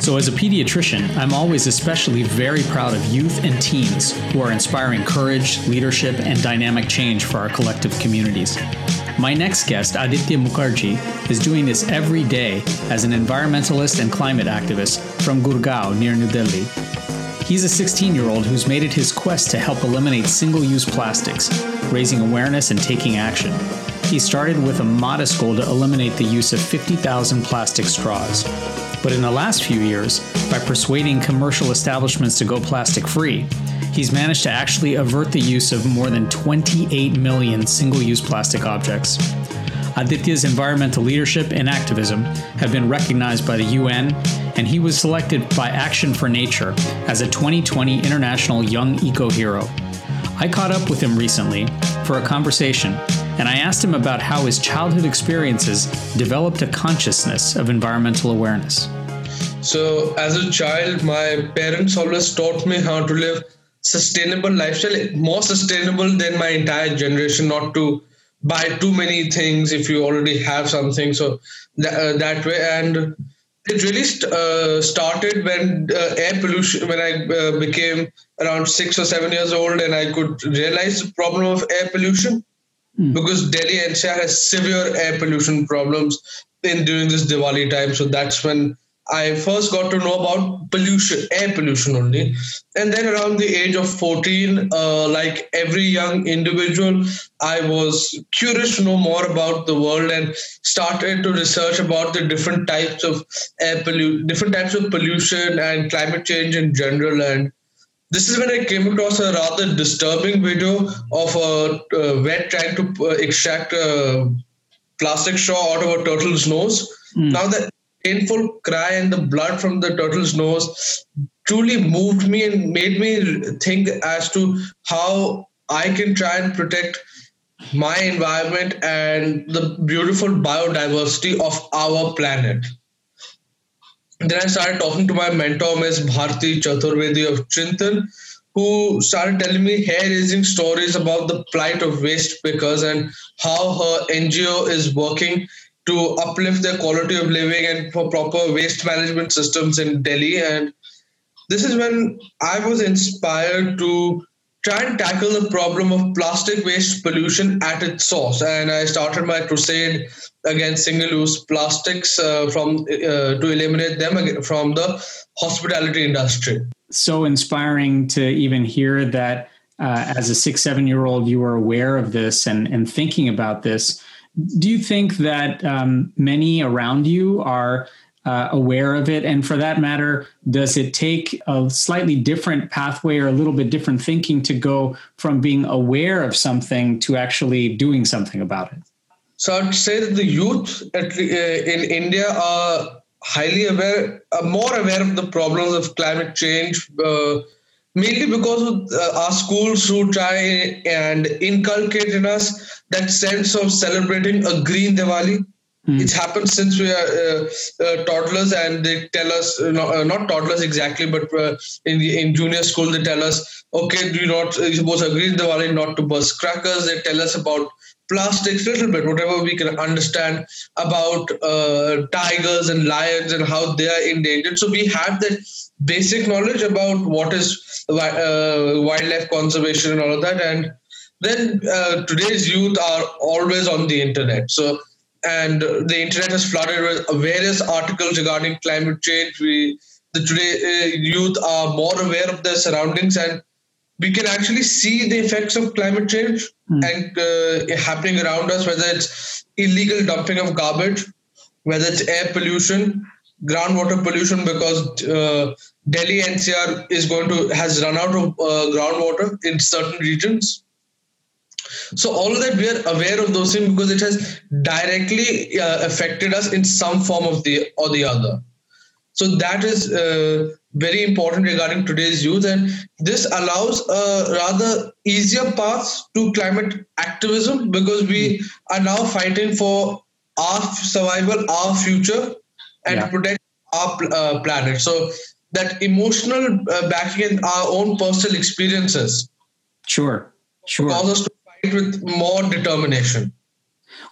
So, as a pediatrician, I'm always especially very proud of youth and teens who are inspiring courage, leadership, and dynamic change for our collective communities. My next guest, Aditya Mukarji, is doing this every day as an environmentalist and climate activist from Gurgaon near New Delhi. He's a 16 year old who's made it his quest to help eliminate single use plastics, raising awareness and taking action. He started with a modest goal to eliminate the use of 50,000 plastic straws. But in the last few years, by persuading commercial establishments to go plastic free, he's managed to actually avert the use of more than 28 million single use plastic objects. Aditya's environmental leadership and activism have been recognized by the UN, and he was selected by Action for Nature as a 2020 International Young Eco Hero. I caught up with him recently for a conversation and I asked him about how his childhood experiences developed a consciousness of environmental awareness. So, as a child, my parents always taught me how to live sustainable lifestyle, more sustainable than my entire generation, not to buy too many things if you already have something. So, that, uh, that way. And it really st- uh, started when uh, air pollution, when I uh, became around six or seven years old and I could realize the problem of air pollution mm. because Delhi NCR has severe air pollution problems in during this Diwali time. So that's when I first got to know about pollution, air pollution only. And then around the age of 14, uh, like every young individual, I was curious to know more about the world and started to research about the different types of air pollution, different types of pollution and climate change in general. And this is when I came across a rather disturbing video of a, a vet trying to uh, extract a plastic straw out of a turtle's nose. Mm. Now, the painful cry and the blood from the turtle's nose truly moved me and made me think as to how I can try and protect my environment and the beautiful biodiversity of our planet then I started talking to my mentor, Ms. Bharti Chaturvedi of Chintan, who started telling me hair-raising stories about the plight of waste pickers and how her NGO is working to uplift their quality of living and for proper waste management systems in Delhi. And this is when I was inspired to try and tackle the problem of plastic waste pollution at its source. And I started my crusade against single-use plastics uh, from uh, to eliminate them from the hospitality industry. So inspiring to even hear that uh, as a six, seven-year-old, you were aware of this and and thinking about this. Do you think that um, many around you are uh, aware of it? And for that matter, does it take a slightly different pathway or a little bit different thinking to go from being aware of something to actually doing something about it? So I'd say that the youth at, uh, in India are highly aware, are more aware of the problems of climate change, uh, mainly because of uh, our schools who try and inculcate in us that sense of celebrating a green Diwali Mm. It's happened since we are uh, uh, toddlers, and they tell us uh, not, uh, not toddlers exactly, but uh, in in junior school they tell us, okay, do you not you suppose agree the Diwali not to burst crackers? They tell us about plastics, a little bit, whatever we can understand about uh, tigers and lions and how they are endangered. So we have that basic knowledge about what is wildlife conservation and all of that, and then today's youth are always on the internet. So and the internet has flooded with various articles regarding climate change. We, the today uh, youth are more aware of their surroundings, and we can actually see the effects of climate change mm. and uh, happening around us. Whether it's illegal dumping of garbage, whether it's air pollution, groundwater pollution, because uh, Delhi NCR is going to has run out of uh, groundwater in certain regions so all of that we are aware of those things because it has directly uh, affected us in some form of the or the other. So that is uh, very important regarding today's youth, and this allows a rather easier path to climate activism because we are now fighting for our survival, our future, and yeah. protect our uh, planet. So that emotional uh, backing and our own personal experiences. Sure, sure. Cause us to with more determination.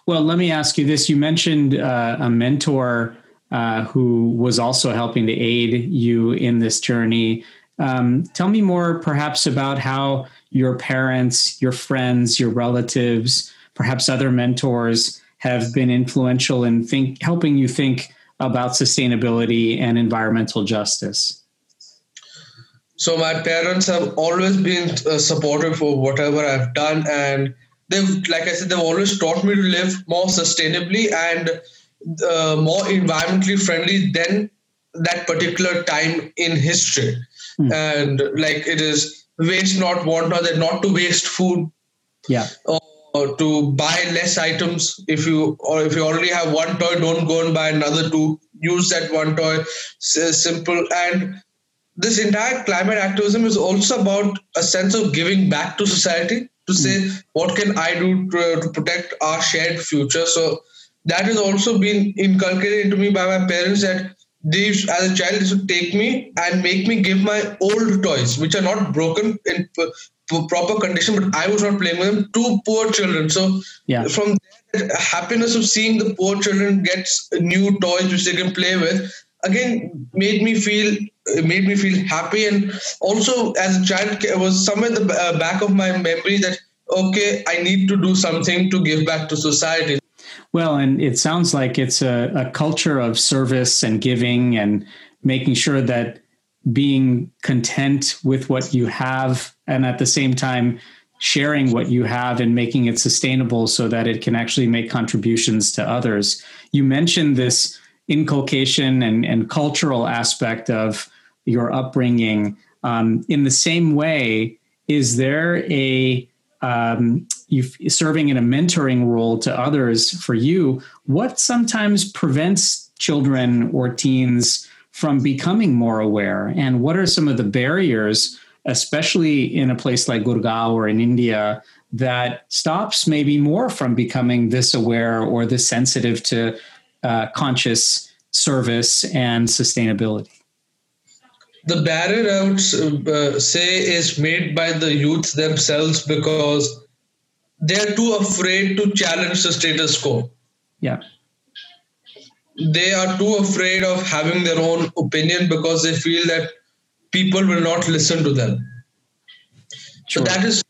Well, let me ask you this. You mentioned uh, a mentor uh, who was also helping to aid you in this journey. Um, tell me more, perhaps, about how your parents, your friends, your relatives, perhaps other mentors have been influential in think, helping you think about sustainability and environmental justice. So my parents have always been uh, supportive for whatever I've done, and they've, like I said, they've always taught me to live more sustainably and uh, more environmentally friendly than that particular time in history. Mm. And like it is waste not, want not, not to waste food. Yeah. Or, or to buy less items if you or if you already have one toy don't go and buy another two use that one toy simple and this entire climate activism is also about a sense of giving back to society to say mm. what can i do to, to, protect our shared future so that has also been inculcated into me by my parents that they as a child they should take me and make me give my old toys which are not broken in p- proper condition but i was not playing with them to poor children so yeah. from that happiness of seeing the poor children get new toys which they can play with again made me feel made me feel happy. And also as a child it was somewhere the uh, back of my memory that okay i need to do something to give back to society. Well and it sounds like it's a, a culture of service and giving and making sure that being content with what you have and at the same time sharing what you have and making it sustainable so that it can actually make contributions to others. You mentioned this inculcation and, and cultural aspect of your upbringing. Um, in the same way, is there a um, you serving in a mentoring role to others for you? What sometimes prevents children or teens from becoming more aware, and what are some of the barriers, especially in a place like Gurgaon or in India, that stops maybe more from becoming this aware or this sensitive to uh, conscious service and sustainability? The barrier, I would uh, say, is made by the youth themselves because they're too afraid to challenge the status quo. Yeah. They are too afraid of having their own opinion because they feel that people will not listen to them. Sure. But that is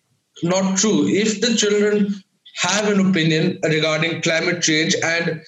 not true. If the children have an opinion regarding climate change and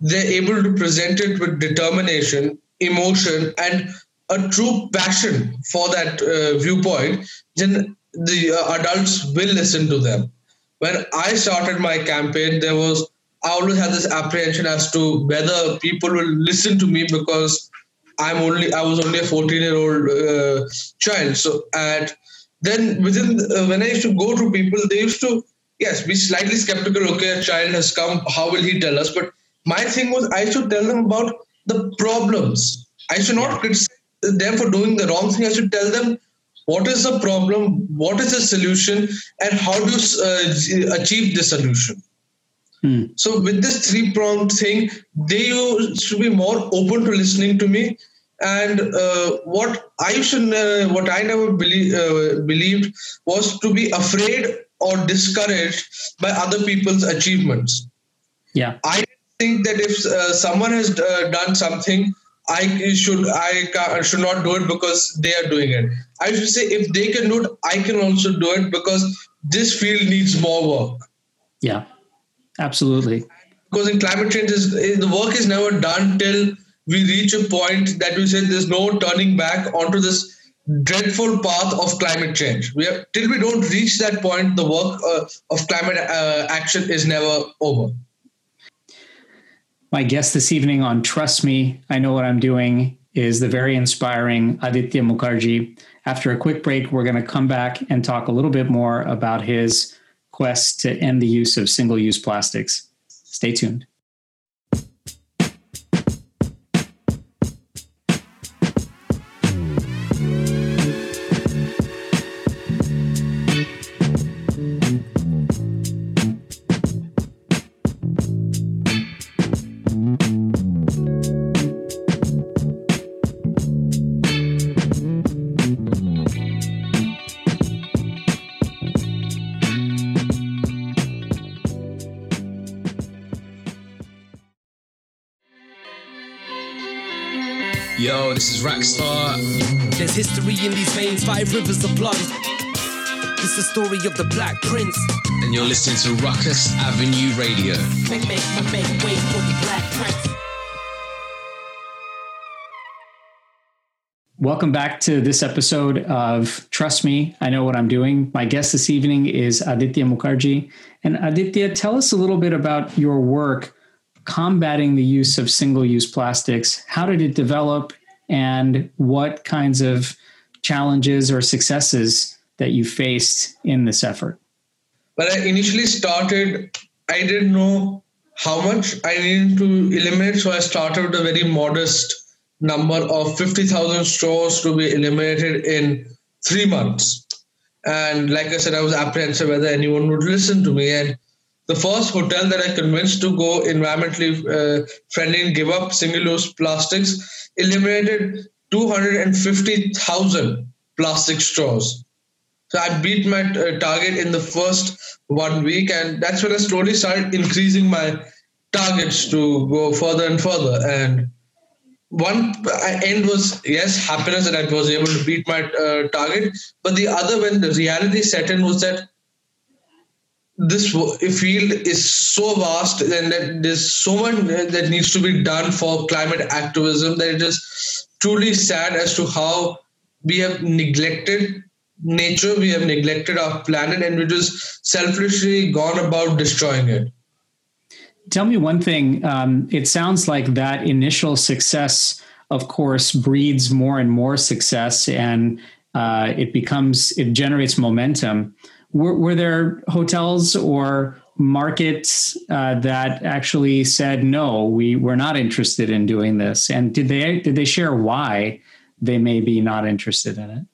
they're able to present it with determination, emotion, and a true passion for that uh, viewpoint, then the uh, adults will listen to them. When I started my campaign, there was I always had this apprehension as to whether people will listen to me because I'm only I was only a 14 year old uh, child. So and then within uh, when I used to go to people, they used to yes be slightly skeptical. Okay, a child has come. How will he tell us? But my thing was I should tell them about the problems. I should not criticize them for doing the wrong thing. I should tell them what is the problem, what is the solution, and how to uh, achieve the solution. Hmm. So with this three pronged thing, they should be more open to listening to me. And uh, what I should, uh, what I never believe, uh, believed was to be afraid or discouraged by other people's achievements. Yeah, I think that if uh, someone has uh, done something, I should I should not do it because they are doing it. I should say if they can do it, I can also do it because this field needs more work. Yeah, absolutely. Because in climate change, is the work is never done till we reach a point that we say there's no turning back onto this dreadful path of climate change. We have, till we don't reach that point, the work uh, of climate uh, action is never over. My guest this evening on Trust Me, I Know What I'm Doing is the very inspiring Aditya Mukarji. After a quick break, we're going to come back and talk a little bit more about his quest to end the use of single use plastics. Stay tuned. This is Rackstar. There's history in these veins, five rivers of blood. It's the story of the Black Prince. And you're listening to Rukus Avenue Radio. Make, make, make way for the Black Prince. Welcome back to this episode of Trust Me, I Know What I'm Doing. My guest this evening is Aditya Mukarji. And Aditya, tell us a little bit about your work combating the use of single use plastics. How did it develop, and what kinds of challenges or successes that you faced in this effort? When I initially started, I didn't know how much I needed to eliminate, so I started with a very modest number of 50,000 stores to be eliminated in three months. And like I said, I was apprehensive whether anyone would listen to me. And the first hotel that I convinced to go environmentally uh, friendly and give up single use plastics eliminated 250,000 plastic straws. So I beat my uh, target in the first one week, and that's when I slowly started increasing my targets to go further and further. And one end was yes, happiness that I was able to beat my uh, target, but the other, when the reality set in, was that this field is so vast and that there's so much that needs to be done for climate activism that it is truly sad as to how we have neglected nature, we have neglected our planet, and we just selfishly gone about destroying it. Tell me one thing. Um, it sounds like that initial success, of course, breeds more and more success, and uh, it becomes it generates momentum. Were, were there hotels or markets uh, that actually said no, we we're not interested in doing this? And did they did they share why they may be not interested in it?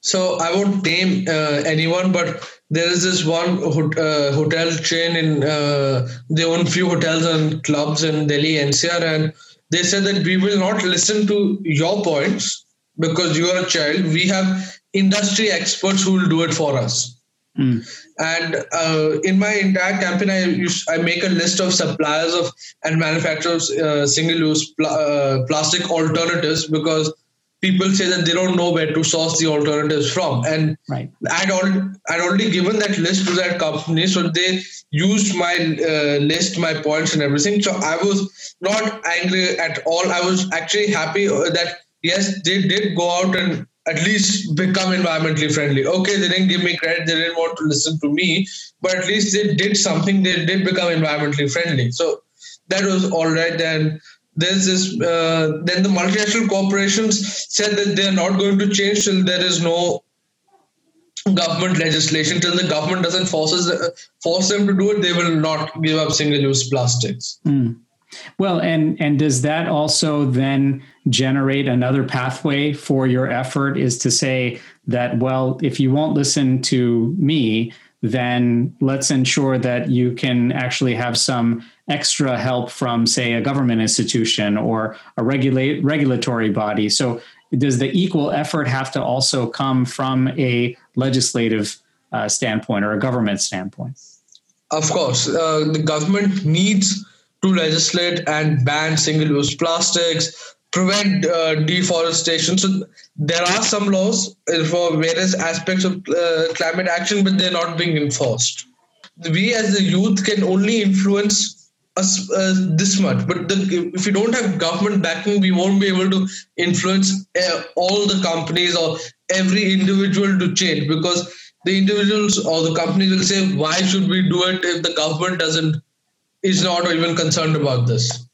So I won't name uh, anyone, but there is this one uh, hotel chain in uh, they own few hotels and clubs in Delhi NCR, and they said that we will not listen to your points because you are a child. We have industry experts who will do it for us. Mm. And uh, in my entire campaign, I use, I make a list of suppliers of and manufacturers uh, single-use pl- uh, plastic alternatives because people say that they don't know where to source the alternatives from. And right. I'd, al- I'd already given that list to that company. So they used my uh, list, my points, and everything. So I was not angry at all. I was actually happy uh, that, yes, they did go out and at least become environmentally friendly. Okay, they didn't give me credit, they didn't want to listen to me, but at least they did something, they did become environmentally friendly. So that was all right. Then there's this uh, then the multinational corporations said that they're not going to change till there is no government legislation till the government doesn't forces force them to do it they will not give up single use plastics mm. Well and and does that also then generate another pathway for your effort is to say that well if you won't listen to me then let's ensure that you can actually have some extra help from, say, a government institution or a regulate, regulatory body. So, does the equal effort have to also come from a legislative uh, standpoint or a government standpoint? Of course, uh, the government needs to legislate and ban single-use plastics, prevent uh, deforestation. So there are some laws for various aspects of uh, climate action, but they're not being enforced. We as the youth can only influence us uh, this much, but the, if we don't have government backing, we won't be able to influence uh, all the companies or every individual to change because the individuals or the companies will say, "Why should we do it if the government doesn't is not even concerned about this?"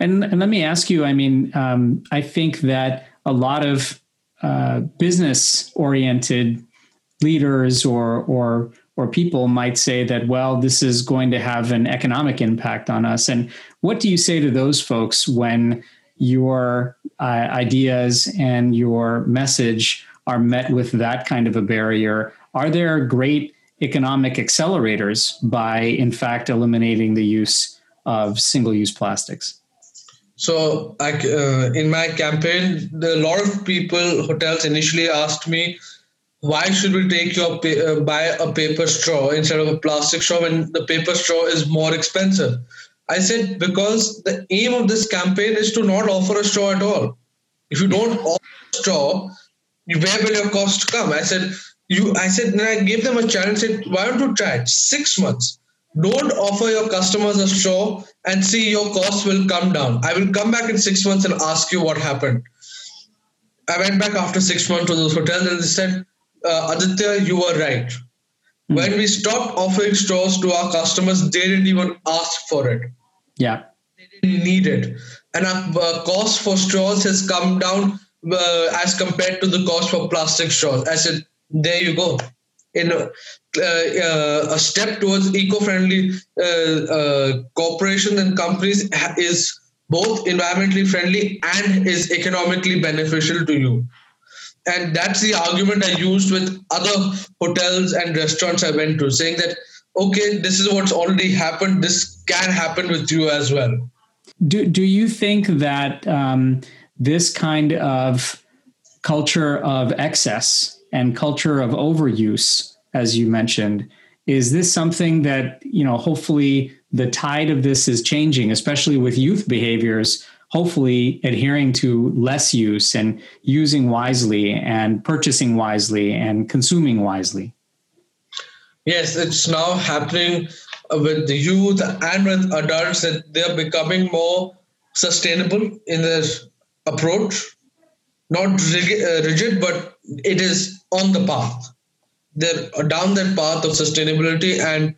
And, and let me ask you I mean, um, I think that a lot of uh, business oriented leaders or, or, or people might say that, well, this is going to have an economic impact on us. And what do you say to those folks when your uh, ideas and your message are met with that kind of a barrier? Are there great economic accelerators by, in fact, eliminating the use of single use plastics? So, I, uh, in my campaign, a lot of people, hotels initially asked me, why should we take your uh, buy a paper straw instead of a plastic straw when the paper straw is more expensive? I said, because the aim of this campaign is to not offer a straw at all. If you don't offer a straw, where will your cost come? I said, you I said, and I gave them a challenge, said, why don't you try it? Six months. Don't offer your customers a straw and see your costs will come down. I will come back in six months and ask you what happened. I went back after six months to those hotels and they said, uh, Aditya, you were right. Mm-hmm. When we stopped offering straws to our customers, they didn't even ask for it. Yeah. They didn't need it. And our uh, cost for straws has come down uh, as compared to the cost for plastic straws. I said, there you go. In a, uh, uh, a step towards eco-friendly uh, uh, corporations and companies is both environmentally friendly and is economically beneficial to you. And that's the argument I used with other hotels and restaurants I went to, saying that, okay, this is what's already happened. This can happen with you as well. Do, do you think that um, this kind of culture of excess and culture of overuse, as you mentioned, is this something that, you know, hopefully the tide of this is changing, especially with youth behaviors, hopefully adhering to less use and using wisely and purchasing wisely and consuming wisely? Yes, it's now happening with the youth and with adults that they're becoming more sustainable in their approach. Not uh, rigid, but it is on the path. They're down that path of sustainability, and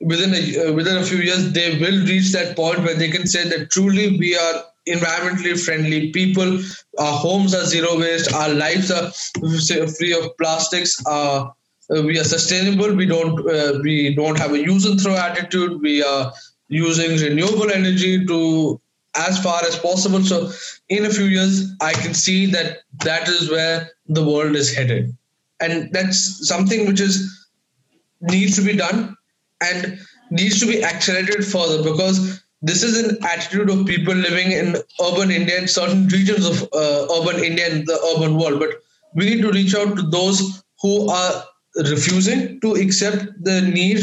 within a uh, within a few years, they will reach that point where they can say that truly we are environmentally friendly people. Our homes are zero waste. Our lives are free of plastics. Uh, we are sustainable. We don't uh, we don't have a use and throw attitude. We are using renewable energy to as far as possible. So in a few years, I can see that that is where the world is headed, and that's something which is needs to be done and needs to be accelerated further because this is an attitude of people living in urban India and certain regions of uh, urban India and the urban world. But we need to reach out to those who are refusing to accept the need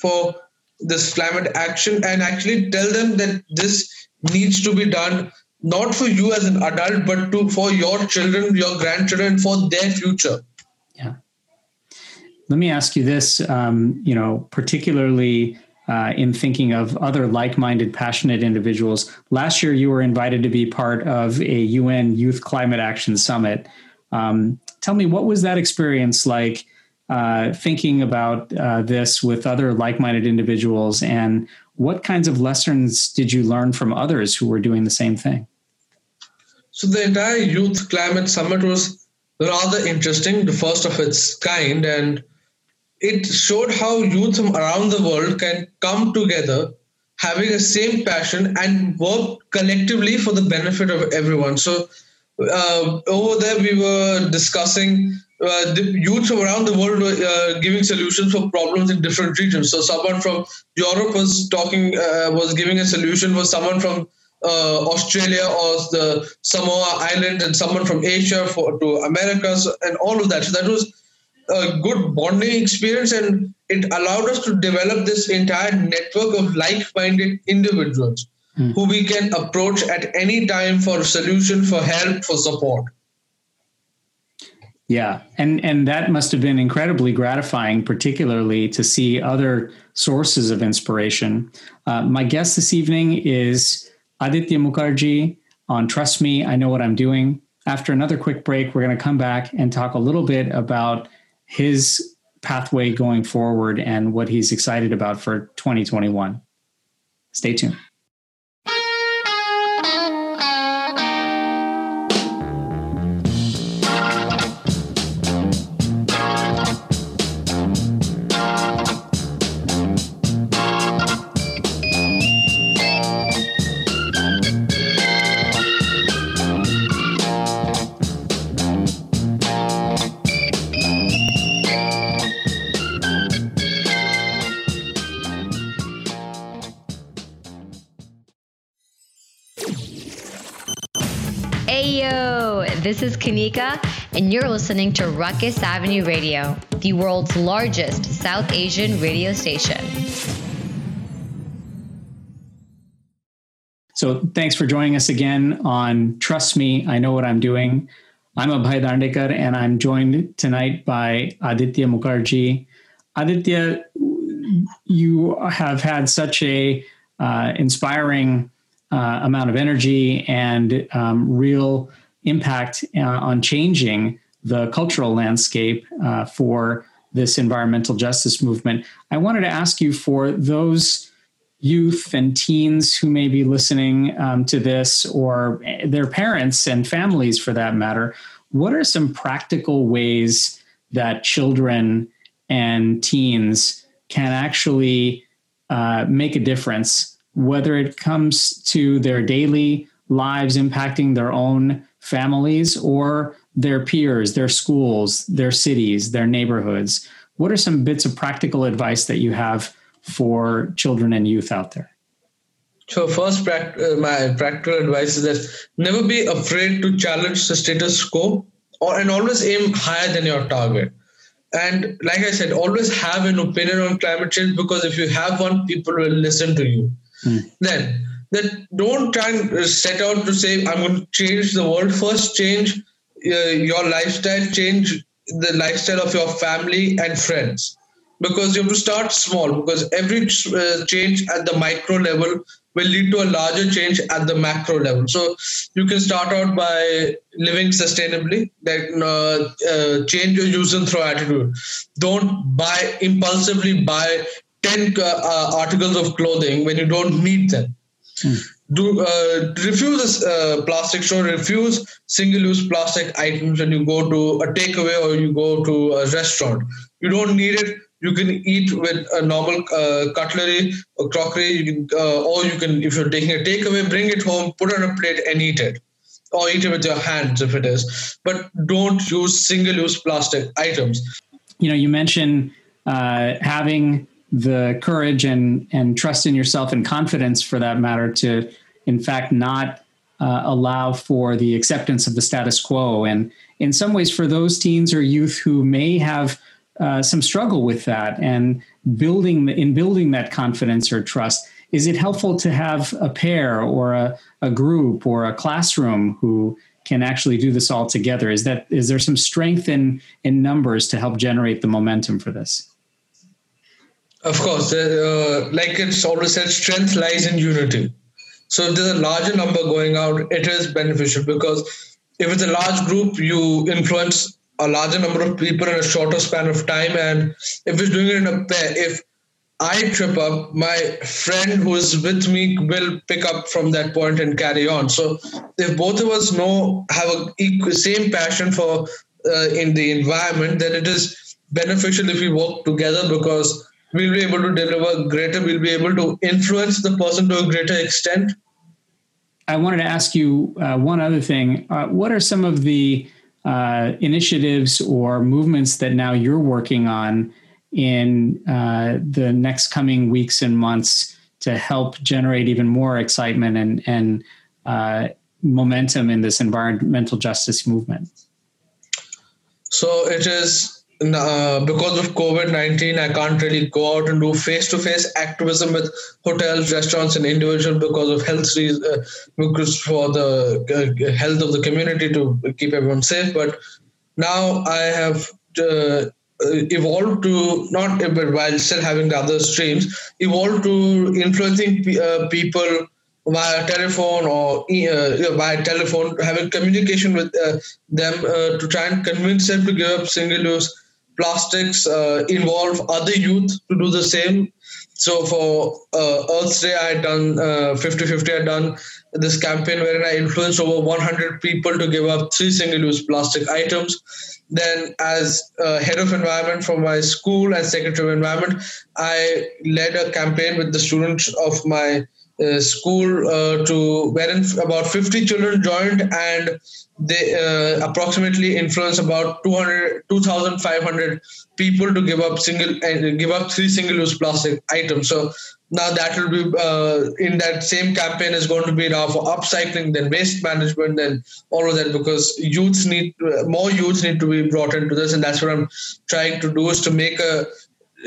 for this climate action and actually tell them that this needs to be done not for you as an adult but to for your children your grandchildren for their future let me ask you this um, you know particularly uh, in thinking of other like-minded passionate individuals. Last year you were invited to be part of a un youth climate action summit. Um, tell me what was that experience like uh, thinking about uh, this with other like-minded individuals? And what kinds of lessons did you learn from others who were doing the same thing? So the entire youth climate summit was rather interesting the first of its kind. And it showed how youth from around the world can come together having the same passion and work collectively for the benefit of everyone so uh, over there we were discussing uh, the youth from around the world were uh, giving solutions for problems in different regions. So someone from Europe was talking, uh, was giving a solution for someone from uh, Australia or the Samoa Island, and someone from Asia for to Americas, and all of that. So that was a good bonding experience, and it allowed us to develop this entire network of like-minded individuals mm. who we can approach at any time for a solution, for help, for support. Yeah, and and that must have been incredibly gratifying, particularly to see other sources of inspiration. Uh, my guest this evening is Aditya Mukarji on Trust Me, I Know What I'm Doing. After another quick break, we're going to come back and talk a little bit about his pathway going forward and what he's excited about for 2021. Stay tuned. This is Kanika, and you're listening to Rukus Avenue Radio, the world's largest South Asian radio station. So thanks for joining us again on Trust Me, I Know What I'm Doing. I'm Abhay Dandekar, and I'm joined tonight by Aditya Mukarji. Aditya, you have had such a uh, inspiring uh, amount of energy and um, real impact uh, on changing the cultural landscape uh, for this environmental justice movement. I wanted to ask you for those youth and teens who may be listening um, to this, or their parents and families for that matter, what are some practical ways that children and teens can actually uh, make a difference, whether it comes to their daily lives impacting their own families or their peers, their schools, their cities, their neighborhoods? What are some bits of practical advice that you have for children and youth out there? So first, uh, my practical advice is that never be afraid to challenge the status quo, or and always aim higher than your target. And like I said, always have an opinion on climate change because if you have one, people will listen to you. Hmm. Then, then don't try and set out to say I'm going to change the world. First, change uh, your lifestyle, change the lifestyle of your family and friends. Because you have to start small because every uh, change at the micro level will lead to a larger change at the macro level. So you can start out by living sustainably that uh, uh, change your use and throw attitude. Don't buy impulsively buy 10 uh, uh, articles of clothing when you don't need them do uh, refuse uh, plastic store refuse single use plastic items when you go to a takeaway or you go to a restaurant. You don't need it. You can eat with a normal uh, cutlery or crockery you can, uh, or you can if you're taking a takeaway bring it home put it on a plate and eat it. Or eat it with your hands if it is. But don't use single use plastic items. You know you mentioned uh, having the courage and and trust in yourself and confidence for that matter to in fact not uh, allow for the acceptance of the status quo. And in some ways for those teens or youth who may have uh, some struggle with that and building in building that confidence or trust is it helpful to have a pair or a, a group or a classroom who can actually do this all together? Is that is there some strength in in numbers to help generate the momentum for this of course uh, like it's always said strength lies in unity so if there's a larger number going out it is beneficial because if it's a large group you influence a larger number of people in a shorter span of time. And if we're doing it in a pair, if I trip up, my friend who is with me will pick up from that point and carry on. So if both of us know have a equal, same passion for uh, in the environment, then it is beneficial if we work together because we'll be able to deliver greater. We'll be able to influence the person to a greater extent. I wanted to ask you uh, one other thing. Uh, what are some of the uh, initiatives or movements that now you're working on in uh, the next coming weeks and months to help generate even more excitement and, and uh, momentum in this environmental justice movement? So it is uh, because of COVID 19, I can't really go out and do face to face activism with hotels, restaurants, and individuals because of health reasons, uh, because for the uh, health of the community to keep everyone safe. But now I have uh, evolved to not, but while still having the other streams, evolved to influencing uh, people via telephone or uh, via telephone, having communication with uh, them uh, to try and convince them to give up single use plastics uh, involve other youth to do the same. So for uh, Earth Day, I had done uh, 50 50, I done this campaign wherein I influenced over 100 people to give up three single use plastic items. Then, as uh, head of environment for my school and secretary of environment, I led a campaign with the students of my uh, school uh, to wherein about 50 children joined and they uh, approximately influence about 200 2500 people to give up single uh, give up three single use plastic items. So now that will be uh, in that same campaign is going to be now for upcycling then waste management and all of that because youths need more youths need to be brought into this and that's what i'm trying to do is to make a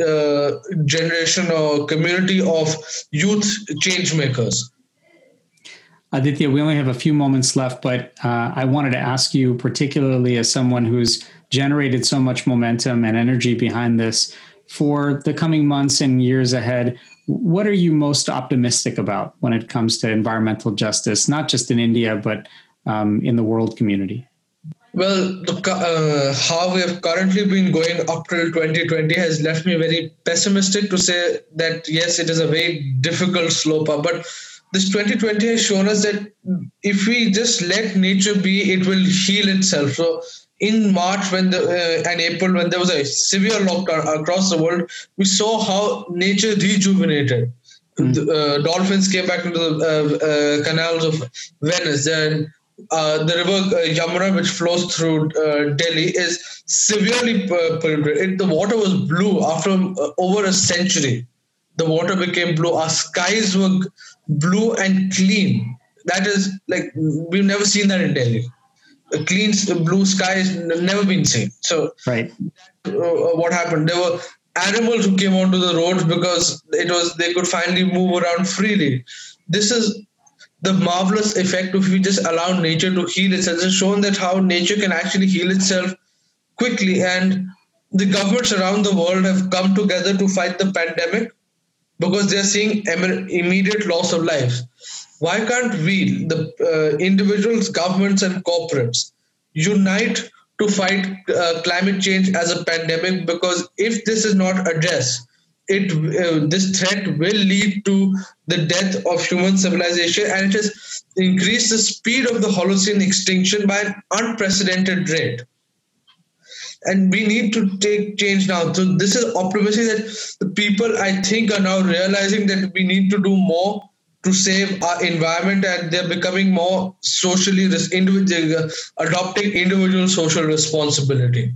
uh, generation or community of youth change makers Aditya, we only have a few moments left, but uh, I wanted to ask you, particularly as someone who's generated so much momentum and energy behind this, for the coming months and years ahead, what are you most optimistic about when it comes to environmental justice, not just in India, but um, in the world community? Well, the, uh, how we have currently been going up till 2020 has left me very pessimistic to say that yes, it is a very difficult slope up. But this 2020 has shown us that if we just let nature be, it will heal itself. So in March when the uh, and April when there was a severe lockdown across the world, we saw how nature rejuvenated. Mm. The, uh, dolphins came back into the uh, uh canals of Venice, and uh, the river uh, Yamuna, which flows through Delhi, is severely polluted. the water was blue after over a century. The water became blue. Our skies were blue and clean. That is like we've never seen that in Delhi a clean blue sky has never been seen. So, right, uh, what happened? There were animals who came onto the roads because it was they could finally move around freely. This is the marvelous effect if we just allow nature to heal itself. It's shown that how nature can actually heal itself quickly, and the governments around the world have come together to fight the pandemic because they're seeing immediate loss of lives why can't we, the uh, individuals, governments, and corporates, unite to fight uh, climate change as a pandemic? Because if this is not addressed, it uh, this threat will lead to the death of human civilization, and it has increased the speed of the Holocene extinction by an unprecedented rate and we need to take change now. So this is optimism that the people I think are now realizing that we need to do more to save our environment and they're becoming more socially individual adopting individual social responsibility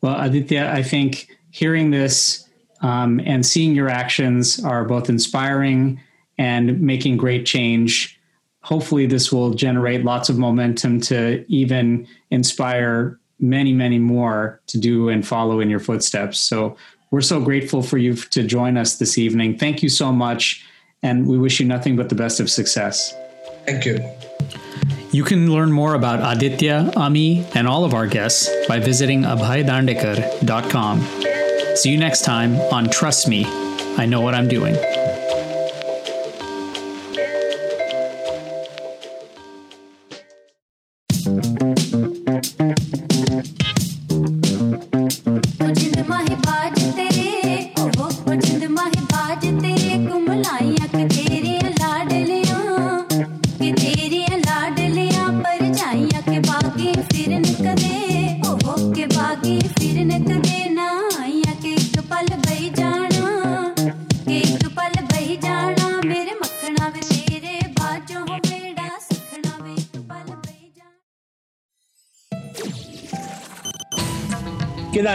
well aditya i think hearing this um, and seeing your actions are both inspiring and making great change hopefully this will generate lots of momentum to even inspire many many more to do and follow in your footsteps so we're so grateful for you to join us this evening thank you so much and we wish you nothing but the best of success. Thank you. You can learn more about Aditya, Ami, and all of our guests by visiting abhaydandekar.com. See you next time on Trust Me, I Know What I'm Doing.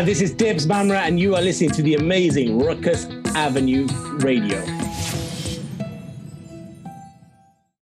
This is Debs Bamra, and you are listening to the amazing Rukus Avenue Radio.